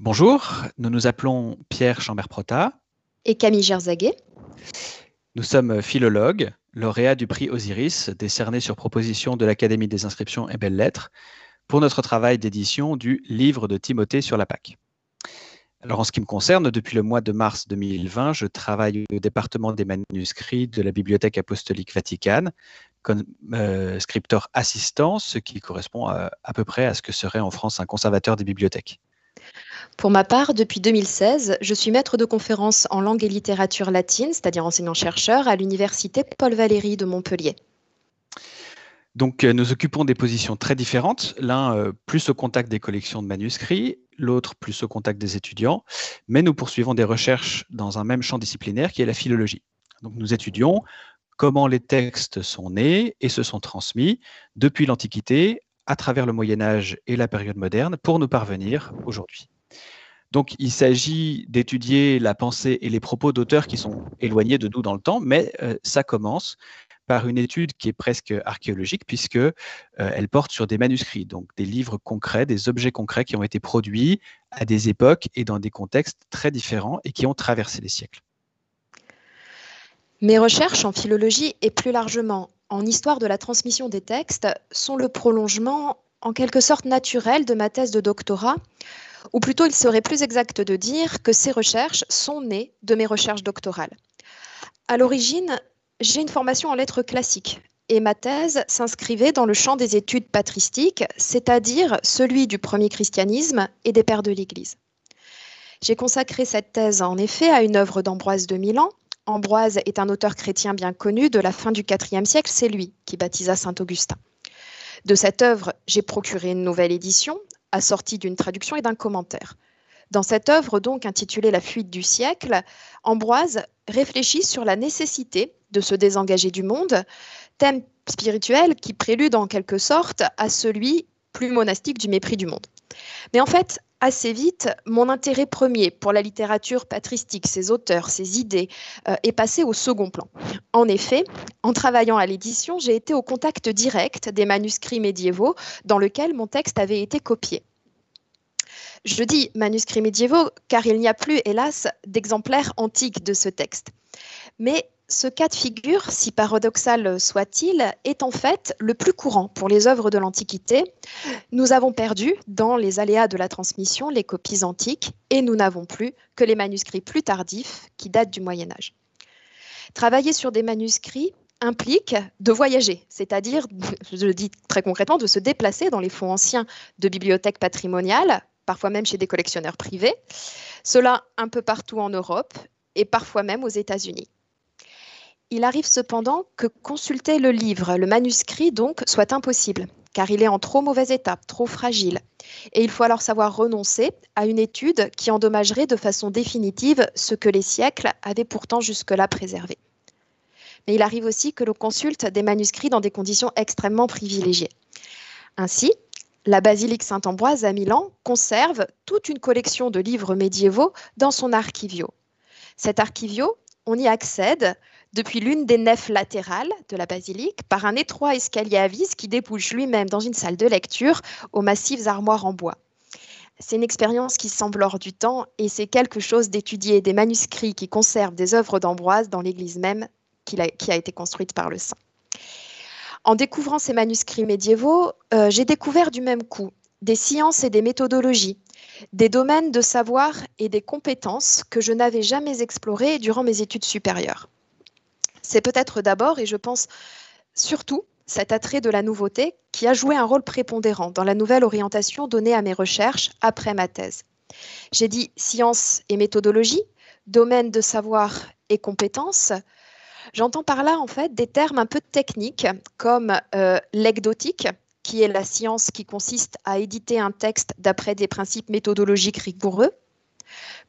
Bonjour, nous nous appelons Pierre Chambert-Prota. Et Camille Gerzaguet. Nous sommes philologues, lauréats du prix Osiris, décerné sur proposition de l'Académie des inscriptions et belles-lettres, pour notre travail d'édition du livre de Timothée sur la Pâque. Alors, en ce qui me concerne, depuis le mois de mars 2020, je travaille au département des manuscrits de la Bibliothèque apostolique Vaticane comme euh, scripteur assistant, ce qui correspond à, à peu près à ce que serait en France un conservateur des bibliothèques. Pour ma part, depuis 2016, je suis maître de conférences en langue et littérature latine, c'est-à-dire enseignant-chercheur, à l'université Paul Valéry de Montpellier. Donc, euh, nous occupons des positions très différentes, l'un euh, plus au contact des collections de manuscrits, l'autre plus au contact des étudiants, mais nous poursuivons des recherches dans un même champ disciplinaire qui est la philologie. Donc, nous étudions comment les textes sont nés et se sont transmis depuis l'Antiquité à travers le Moyen Âge et la période moderne pour nous parvenir aujourd'hui. Donc, il s'agit d'étudier la pensée et les propos d'auteurs qui sont éloignés de nous dans le temps, mais euh, ça commence par une étude qui est presque archéologique, puisque euh, elle porte sur des manuscrits, donc des livres concrets, des objets concrets qui ont été produits à des époques et dans des contextes très différents et qui ont traversé les siècles. Mes recherches en philologie et plus largement en histoire de la transmission des textes sont le prolongement en quelque sorte naturel de ma thèse de doctorat, ou plutôt il serait plus exact de dire que ces recherches sont nées de mes recherches doctorales. À l'origine, j'ai une formation en lettres classiques et ma thèse s'inscrivait dans le champ des études patristiques, c'est-à-dire celui du premier christianisme et des pères de l'Église. J'ai consacré cette thèse en effet à une œuvre d'Ambroise de Milan. Ambroise est un auteur chrétien bien connu de la fin du IVe siècle, c'est lui qui baptisa Saint Augustin. De cette œuvre, j'ai procuré une nouvelle édition, assortie d'une traduction et d'un commentaire. Dans cette œuvre, donc intitulée La fuite du siècle, Ambroise réfléchit sur la nécessité de se désengager du monde, thème spirituel qui prélude en quelque sorte à celui plus monastique du mépris du monde. Mais en fait, assez vite, mon intérêt premier pour la littérature patristique, ses auteurs, ses idées, euh, est passé au second plan. En effet, en travaillant à l'édition, j'ai été au contact direct des manuscrits médiévaux dans lesquels mon texte avait été copié. Je dis manuscrits médiévaux car il n'y a plus, hélas, d'exemplaires antiques de ce texte. Mais ce cas de figure, si paradoxal soit-il, est en fait le plus courant pour les œuvres de l'Antiquité. Nous avons perdu, dans les aléas de la transmission, les copies antiques et nous n'avons plus que les manuscrits plus tardifs qui datent du Moyen Âge. Travailler sur des manuscrits implique de voyager, c'est-à-dire, je le dis très concrètement, de se déplacer dans les fonds anciens de bibliothèques patrimoniales parfois même chez des collectionneurs privés, cela un peu partout en Europe et parfois même aux États-Unis. Il arrive cependant que consulter le livre, le manuscrit donc, soit impossible, car il est en trop mauvaise état, trop fragile. Et il faut alors savoir renoncer à une étude qui endommagerait de façon définitive ce que les siècles avaient pourtant jusque-là préservé. Mais il arrive aussi que l'on consulte des manuscrits dans des conditions extrêmement privilégiées. Ainsi, la basilique Saint-Ambroise à Milan conserve toute une collection de livres médiévaux dans son archivio. Cet archivio, on y accède depuis l'une des nefs latérales de la basilique par un étroit escalier à vis qui débouche lui-même dans une salle de lecture aux massives armoires en bois. C'est une expérience qui semble hors du temps et c'est quelque chose d'étudier des manuscrits qui conservent des œuvres d'Ambroise dans l'église même qui a, été construite par le saint. En découvrant ces manuscrits médiévaux, euh, j'ai découvert du même coup des sciences et des méthodologies, des domaines de savoir et des compétences que je n'avais jamais explorés durant mes études supérieures. C'est peut-être d'abord, et je pense surtout, cet attrait de la nouveauté qui a joué un rôle prépondérant dans la nouvelle orientation donnée à mes recherches après ma thèse. J'ai dit sciences et méthodologie, domaines de savoir et compétences, J'entends par là en fait des termes un peu techniques comme euh, l'egdotique, qui est la science qui consiste à éditer un texte d'après des principes méthodologiques rigoureux,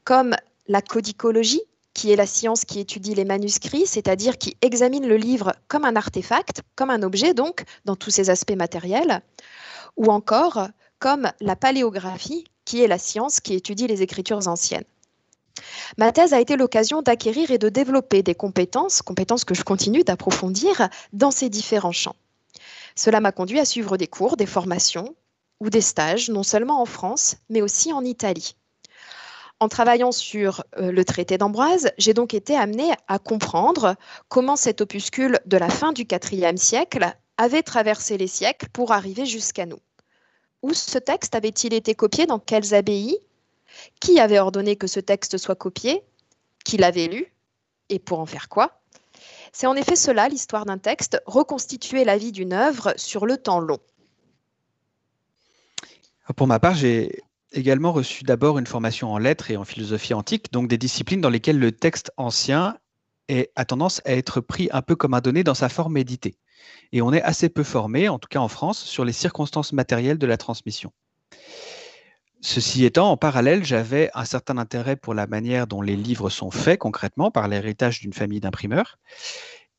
comme la codicologie, qui est la science qui étudie les manuscrits, c'est-à-dire qui examine le livre comme un artefact, comme un objet donc, dans tous ses aspects matériels, ou encore comme la paléographie, qui est la science qui étudie les écritures anciennes. Ma thèse a été l'occasion d'acquérir et de développer des compétences, compétences que je continue d'approfondir dans ces différents champs. Cela m'a conduit à suivre des cours, des formations ou des stages, non seulement en France, mais aussi en Italie. En travaillant sur euh, le traité d'Ambroise, j'ai donc été amenée à comprendre comment cet opuscule de la fin du IVe siècle avait traversé les siècles pour arriver jusqu'à nous. Où ce texte avait-il été copié Dans quelles abbayes? Qui avait ordonné que ce texte soit copié? Qui l'avait lu? Et pour en faire quoi? C'est en effet cela l'histoire d'un texte, reconstituer la vie d'une œuvre sur le temps long. Pour ma part, j'ai également reçu d'abord une formation en lettres et en philosophie antique, donc des disciplines dans lesquelles le texte ancien a tendance à être pris un peu comme un donné dans sa forme méditée. Et on est assez peu formé, en tout cas en France, sur les circonstances matérielles de la transmission. Ceci étant, en parallèle, j'avais un certain intérêt pour la manière dont les livres sont faits concrètement par l'héritage d'une famille d'imprimeurs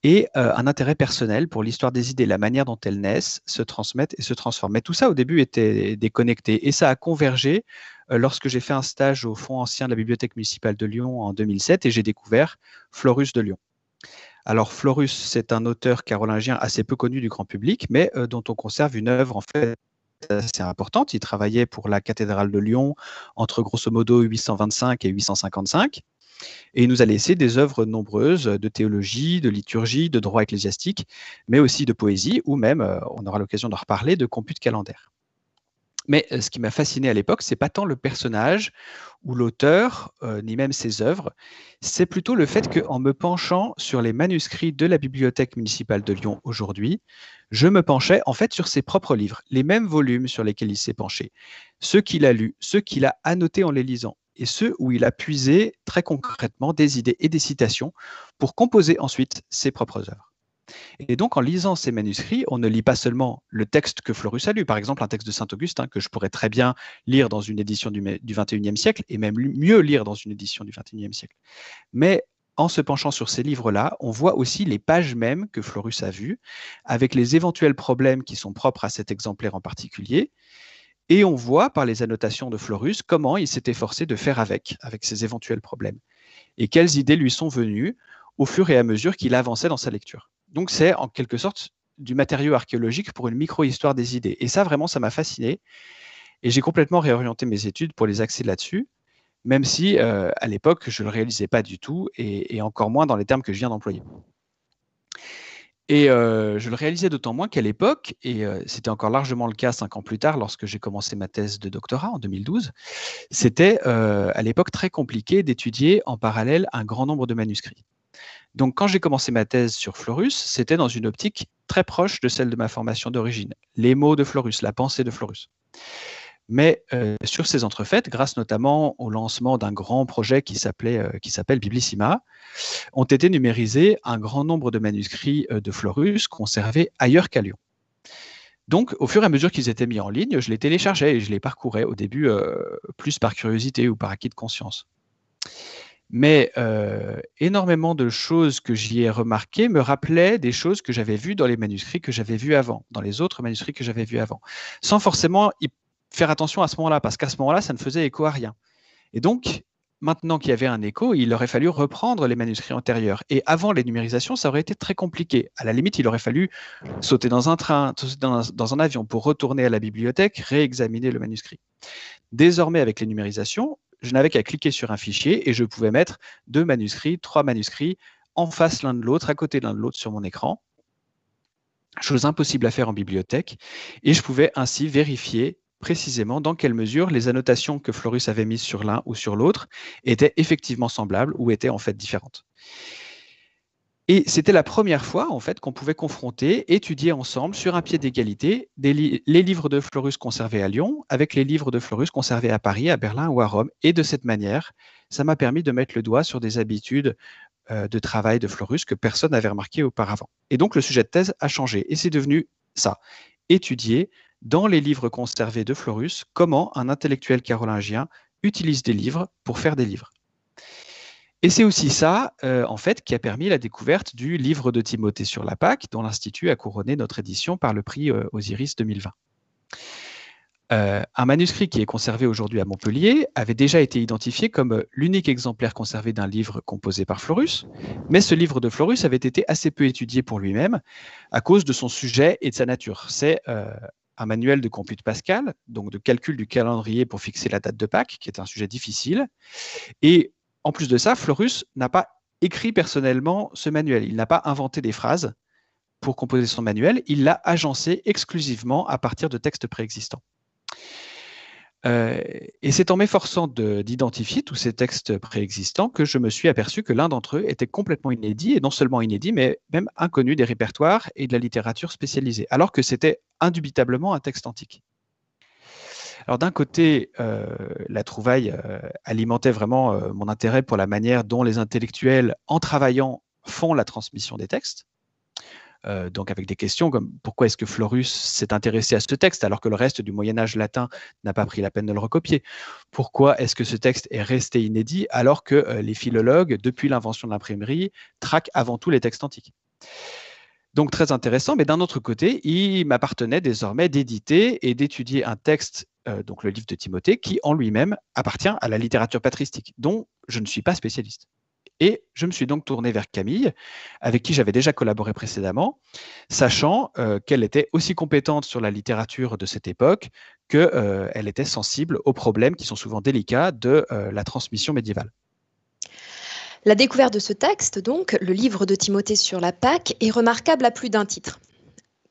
et euh, un intérêt personnel pour l'histoire des idées, la manière dont elles naissent, se transmettent et se transforment. Mais tout ça, au début, était déconnecté et ça a convergé euh, lorsque j'ai fait un stage au Fonds ancien de la Bibliothèque municipale de Lyon en 2007 et j'ai découvert Florus de Lyon. Alors, Florus, c'est un auteur carolingien assez peu connu du grand public, mais euh, dont on conserve une œuvre en fait assez importante. Il travaillait pour la cathédrale de Lyon entre grosso modo 825 et 855. Et il nous a laissé des œuvres nombreuses de théologie, de liturgie, de droit ecclésiastique, mais aussi de poésie, ou même, euh, on aura l'occasion d'en reparler, de compute calendaire. Mais euh, ce qui m'a fasciné à l'époque, c'est pas tant le personnage ou l'auteur, euh, ni même ses œuvres, c'est plutôt le fait qu'en me penchant sur les manuscrits de la bibliothèque municipale de Lyon aujourd'hui, je me penchais en fait sur ses propres livres, les mêmes volumes sur lesquels il s'est penché, ceux qu'il a lus, ceux qu'il a annotés en les lisant, et ceux où il a puisé très concrètement des idées et des citations pour composer ensuite ses propres œuvres. Et donc, en lisant ces manuscrits, on ne lit pas seulement le texte que Florus a lu, par exemple un texte de Saint-Augustin que je pourrais très bien lire dans une édition du, 21e siècle, et même mieux lire dans une édition du 21e siècle. Mais en se penchant sur ces livres-là, on voit aussi les pages mêmes que Florus a vues, avec les éventuels problèmes qui sont propres à cet exemplaire en particulier, et on voit par les annotations de Florus comment il s'est efforcé de faire avec, avec ses éventuels problèmes, et quelles idées lui sont venues au fur et à mesure qu'il avançait dans sa lecture. Donc c'est en quelque sorte du matériau archéologique pour une micro-histoire des idées. Et ça, vraiment, ça m'a fasciné. Et j'ai complètement réorienté mes études pour les axer là-dessus, même si euh, à l'époque, je ne le réalisais pas du tout, et encore moins dans les termes que je viens d'employer. Et euh, je le réalisais d'autant moins qu'à l'époque, et euh, c'était encore largement le cas cinq ans plus tard lorsque j'ai commencé ma thèse de doctorat en 2012, c'était euh, à l'époque très compliqué d'étudier en parallèle un grand nombre de manuscrits. Donc quand j'ai commencé ma thèse sur Florus, c'était dans une optique très proche de celle de ma formation d'origine, les mots de Florus, la pensée de Florus. Mais euh, sur ces entrefaites, grâce notamment au lancement d'un grand projet qui s'appelait, euh, s'appelle Biblissima, ont été numérisés un grand nombre de manuscrits euh, de Florus conservés ailleurs qu'à Lyon. Donc, au fur et à mesure qu'ils étaient mis en ligne, je les téléchargeais et je les parcourais au début plus par curiosité ou par acquis de conscience. Mais énormément de choses que j'y ai remarquées me rappelaient des choses que j'avais vues dans les manuscrits que j'avais vus avant, dans les autres manuscrits que j'avais vus avant, sans forcément y faire attention à ce moment-là, parce qu'à ce moment-là, ça ne faisait écho à rien. Et donc, maintenant qu'il y avait un écho, il aurait fallu reprendre les manuscrits antérieurs. Et avant les numérisations, ça aurait été très compliqué. À la limite, il aurait fallu sauter dans un train, sauter dans un, avion pour retourner à la bibliothèque, réexaminer le manuscrit. Désormais, avec les numérisations, je n'avais qu'à cliquer sur un fichier et je pouvais mettre deux manuscrits, trois manuscrits en face l'un de l'autre, à côté l'un de l'autre sur mon écran. Chose impossible à faire en bibliothèque. Et je pouvais ainsi vérifier précisément dans quelle mesure les annotations que Florus avait mises sur l'un ou sur l'autre étaient effectivement semblables ou étaient en fait différentes. Et c'était la première fois en fait qu'on pouvait confronter, étudier ensemble sur un pied d'égalité les livres de Florus conservés à Lyon avec les livres de Florus conservés à Paris, à Berlin ou à Rome. Et de cette manière, ça m'a permis de mettre le doigt sur des habitudes euh, de travail de Florus que personne n'avait remarqué auparavant. Et donc le sujet de thèse a changé et c'est devenu ça, étudier dans les livres conservés de Florus comment un intellectuel carolingien utilise des livres pour faire des livres? Et c'est aussi ça, euh, en fait, qui a permis la découverte du livre de Timothée sur la Pâque, dont l'Institut a couronné notre édition par le prix euh, Osiris 2020. Euh, un manuscrit qui est conservé aujourd'hui à Montpellier avait déjà été identifié comme l'unique exemplaire conservé d'un livre composé par Florus, mais ce livre de Florus avait été assez peu étudié pour lui-même à cause de son sujet et de sa nature. C'est un manuel de compute Pascal, donc de calcul du calendrier pour fixer la date de Pâques, qui est un sujet difficile. Et en plus de ça, Florus n'a pas écrit personnellement ce manuel. Il n'a pas inventé des phrases pour composer son manuel, il l'a agencé exclusivement à partir de textes préexistants. Euh, et c'est en m'efforçant d'identifier tous ces textes préexistants que je me suis aperçu que l'un d'entre eux était complètement inédit, et non seulement inédit, mais même inconnu des répertoires et de la littérature spécialisée, alors que c'était indubitablement un texte antique. Alors d'un côté, euh, la trouvaille euh, alimentait vraiment mon intérêt pour la manière dont les intellectuels, en travaillant, font la transmission des textes. Euh, donc avec des questions comme pourquoi est-ce que Florus s'est intéressé à ce texte alors que le reste du Moyen Âge latin n'a pas pris la peine de le recopier? Pourquoi est-ce que ce texte est resté inédit alors que euh, les philologues, depuis l'invention de l'imprimerie, traquent avant tout les textes antiques? Donc très intéressant, mais d'un autre côté, il m'appartenait désormais d'éditer et d'étudier un texte, euh, donc le livre de Timothée, qui en lui-même appartient à la littérature patristique, dont je ne suis pas spécialiste. Et je me suis donc tourné vers Camille, avec qui j'avais déjà collaboré précédemment, sachant euh, qu'elle était aussi compétente sur la littérature de cette époque qu'elle euh, était sensible aux problèmes qui sont souvent délicats de euh, la transmission médiévale. La découverte de ce texte, donc, le livre de Timothée sur la Pâque, est remarquable à plus d'un titre.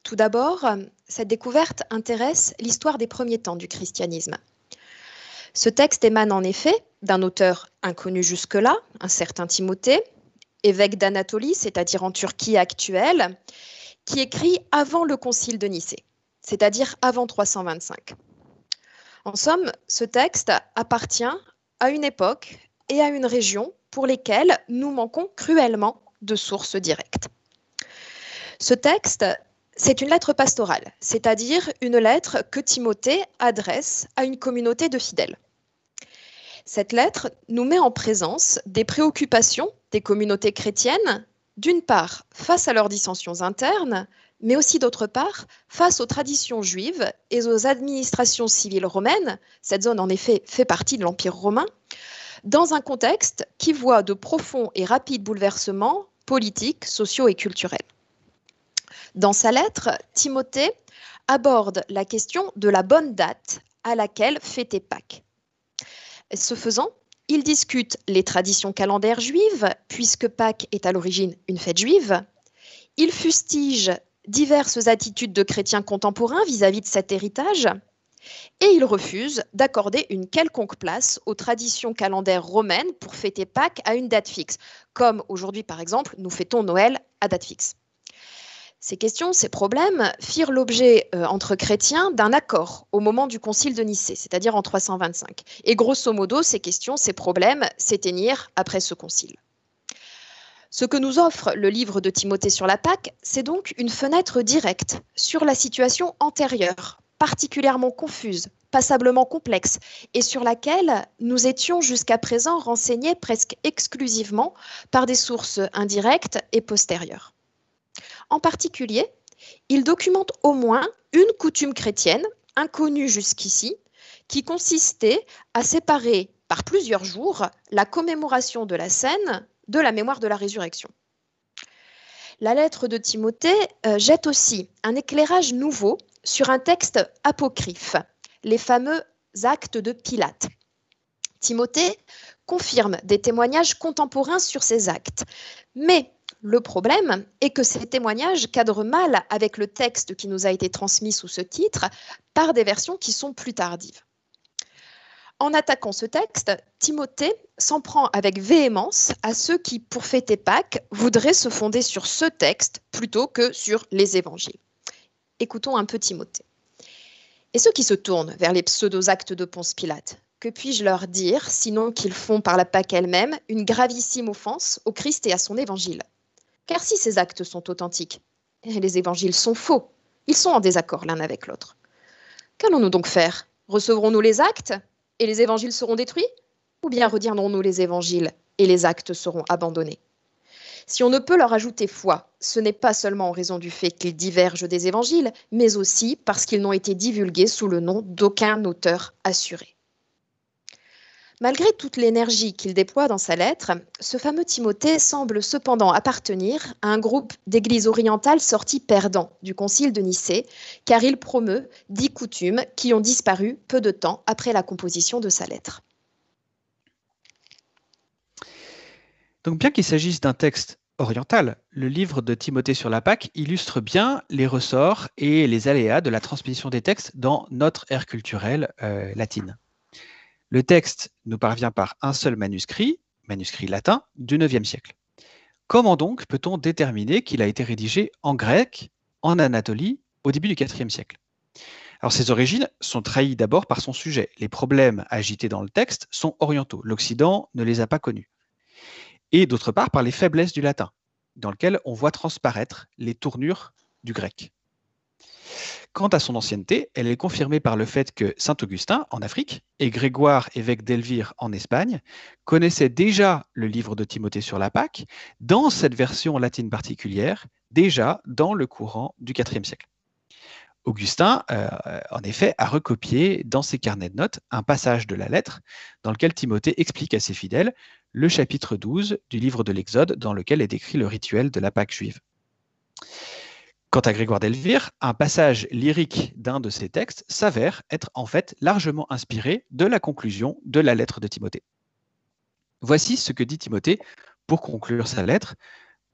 Tout d'abord, cette découverte intéresse l'histoire des premiers temps du christianisme. Ce texte émane en effet d'un auteur inconnu jusque-là, un certain Timothée, évêque d'Anatolie, c'est-à-dire en Turquie actuelle, qui écrit avant le concile de Nicée, c'est-à-dire avant 325. En somme, ce texte appartient à une époque et à une région pour lesquelles nous manquons cruellement de sources directes. Ce texte, c'est une lettre pastorale, c'est-à-dire une lettre que Timothée adresse à une communauté de fidèles. Cette lettre nous met en présence des préoccupations des communautés chrétiennes, d'une part face à leurs dissensions internes, mais aussi d'autre part face aux traditions juives et aux administrations civiles romaines, cette zone en effet fait partie de l'Empire romain, dans un contexte qui voit de profonds et rapides bouleversements politiques, sociaux et culturels. Dans sa lettre, Timothée aborde la question de la bonne date à laquelle fêter Pâques. Ce faisant, il discute les traditions calendaires juives, puisque Pâques est à l'origine une fête juive. Il fustige diverses attitudes de chrétiens contemporains vis-à-vis de cet héritage. Et il refuse d'accorder une quelconque place aux traditions calendaires romaines pour fêter Pâques à une date fixe, comme aujourd'hui par exemple nous fêtons Noël à date fixe. Ces questions, ces problèmes firent l'objet euh, entre chrétiens d'un accord au moment du concile de Nicée, c'est-à-dire en 325. Et grosso modo, ces questions, ces problèmes s'éteignirent après ce concile. Ce que nous offre le livre de Timothée sur la Pâque, c'est donc une fenêtre directe sur la situation antérieure, particulièrement confuse, passablement complexe, et sur laquelle nous étions jusqu'à présent renseignés presque exclusivement par des sources indirectes et postérieures. En particulier, il documente au moins une coutume chrétienne, inconnue jusqu'ici, qui consistait à séparer par plusieurs jours la commémoration de la scène de la mémoire de la résurrection. La lettre de Timothée euh, jette aussi un éclairage nouveau sur un texte apocryphe, les fameux actes de Pilate. Timothée confirme des témoignages contemporains sur ces actes, mais le problème est que ces témoignages cadrent mal avec le texte qui nous a été transmis sous ce titre par des versions qui sont plus tardives. En attaquant ce texte, Timothée s'en prend avec véhémence à ceux qui, pour fêter Pâques, voudraient se fonder sur ce texte plutôt que sur les évangiles. Écoutons un peu Timothée. Et ceux qui se tournent vers les pseudo-actes de Ponce Pilate, que puis-je leur dire, sinon qu'ils font par la Pâque elle-même une gravissime offense au Christ et à son évangile? Car si ces actes sont authentiques, et les évangiles sont faux, ils sont en désaccord l'un avec l'autre. Qu'allons-nous donc faire? Recevrons-nous les actes et les évangiles seront détruits? Ou bien retirerons-nous les évangiles et les actes seront abandonnés? Si on ne peut leur ajouter foi, ce n'est pas seulement en raison du fait qu'ils divergent des évangiles, mais aussi parce qu'ils n'ont été divulgués sous le nom d'aucun auteur assuré. Malgré toute l'énergie qu'il déploie dans sa lettre, ce fameux Timothée semble cependant appartenir à un groupe d'églises orientales sorties perdants du concile de Nicée, car il promeut dix coutumes qui ont disparu peu de temps après la composition de sa lettre. Donc bien qu'il s'agisse d'un texte oriental, le livre de Timothée sur la Pâque illustre bien les ressorts et les aléas de la transmission des textes dans notre ère culturelle euh, latine. Le texte nous parvient par un seul manuscrit, manuscrit latin, du IXe siècle. Comment donc peut-on déterminer qu'il a été rédigé en grec, en Anatolie, au début du IVe siècle? Alors ses origines sont trahies d'abord par son sujet. Les problèmes agités dans le texte sont orientaux. L'Occident ne les a pas connus. Et d'autre part par les faiblesses du latin, dans lequel on voit transparaître les tournures du grec. Quant à son ancienneté, elle est confirmée par le fait que Saint Augustin, en Afrique, et Grégoire, évêque d'Elvire, en Espagne, connaissaient déjà le livre de Timothée sur la Pâque, dans cette version latine particulière, déjà dans le courant du IVe siècle. Augustin, euh, en effet, a recopié dans ses carnets de notes un passage de la lettre dans lequel Timothée explique à ses fidèles le chapitre 12 du livre de l'Exode dans lequel est décrit le rituel de la Pâque juive. Quant à Grégoire d'Elvire, un passage lyrique d'un de ses textes s'avère être en fait largement inspiré de la conclusion de la lettre de Timothée. Voici ce que dit Timothée pour conclure sa lettre,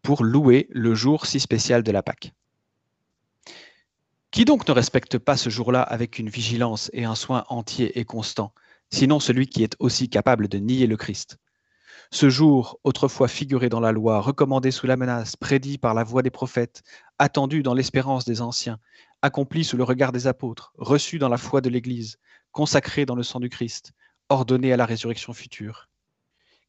pour louer le jour si spécial de la Pâque. Qui donc ne respecte pas ce jour-là avec une vigilance et un soin entier et constant, sinon celui qui est aussi capable de nier le Christ? Ce jour, autrefois figuré dans la loi, recommandé sous la menace, prédit par la voix des prophètes, attendu dans l'espérance des anciens, accompli sous le regard des apôtres, reçu dans la foi de l'Église, consacré dans le sang du Christ, ordonné à la résurrection future.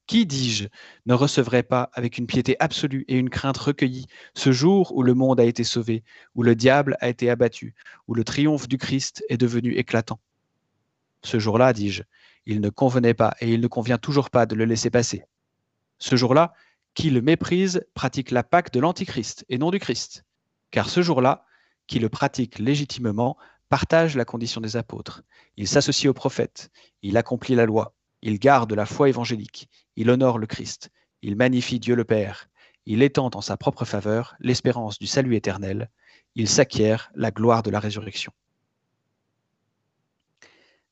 Qui, dis-je, ne recevrait pas avec une piété absolue et une crainte recueillie ce jour où le monde a été sauvé, où le diable a été abattu, où le triomphe du Christ est devenu éclatant? Ce jour-là, dis-je, il ne convenait pas et il ne convient toujours pas de le laisser passer. Ce jour-là, qui le méprise pratique la Pâque de l'Antichrist et non du Christ. Car ce jour-là, qui le pratique légitimement partage la condition des apôtres. Il s'associe aux prophètes, il accomplit la loi, il garde la foi évangélique, il honore le Christ, il magnifie Dieu le Père, il étend en sa propre faveur l'espérance du salut éternel, il s'acquiert la gloire de la résurrection.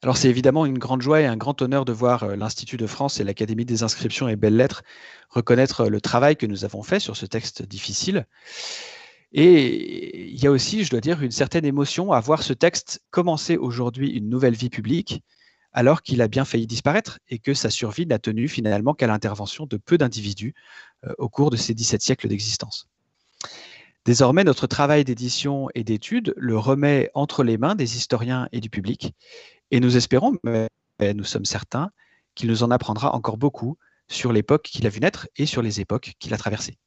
Alors c'est évidemment une grande joie et un grand honneur de voir euh, l'Institut de France et l'Académie des inscriptions et belles-lettres reconnaître euh, le travail que nous avons fait sur ce texte difficile. Et il y a aussi, je dois dire, une certaine émotion à voir ce texte commencer aujourd'hui une nouvelle vie publique alors qu'il a bien failli disparaître et que sa survie n'a tenu finalement qu'à l'intervention de peu d'individus euh, au cours de ces 17 siècles d'existence. Désormais, notre travail d'édition et d'étude le remet entre les mains des historiens et du public, et nous espérons, mais nous sommes certains, qu'il nous en apprendra encore beaucoup sur l'époque qu'il a vu naître et sur les époques qu'il a traversées.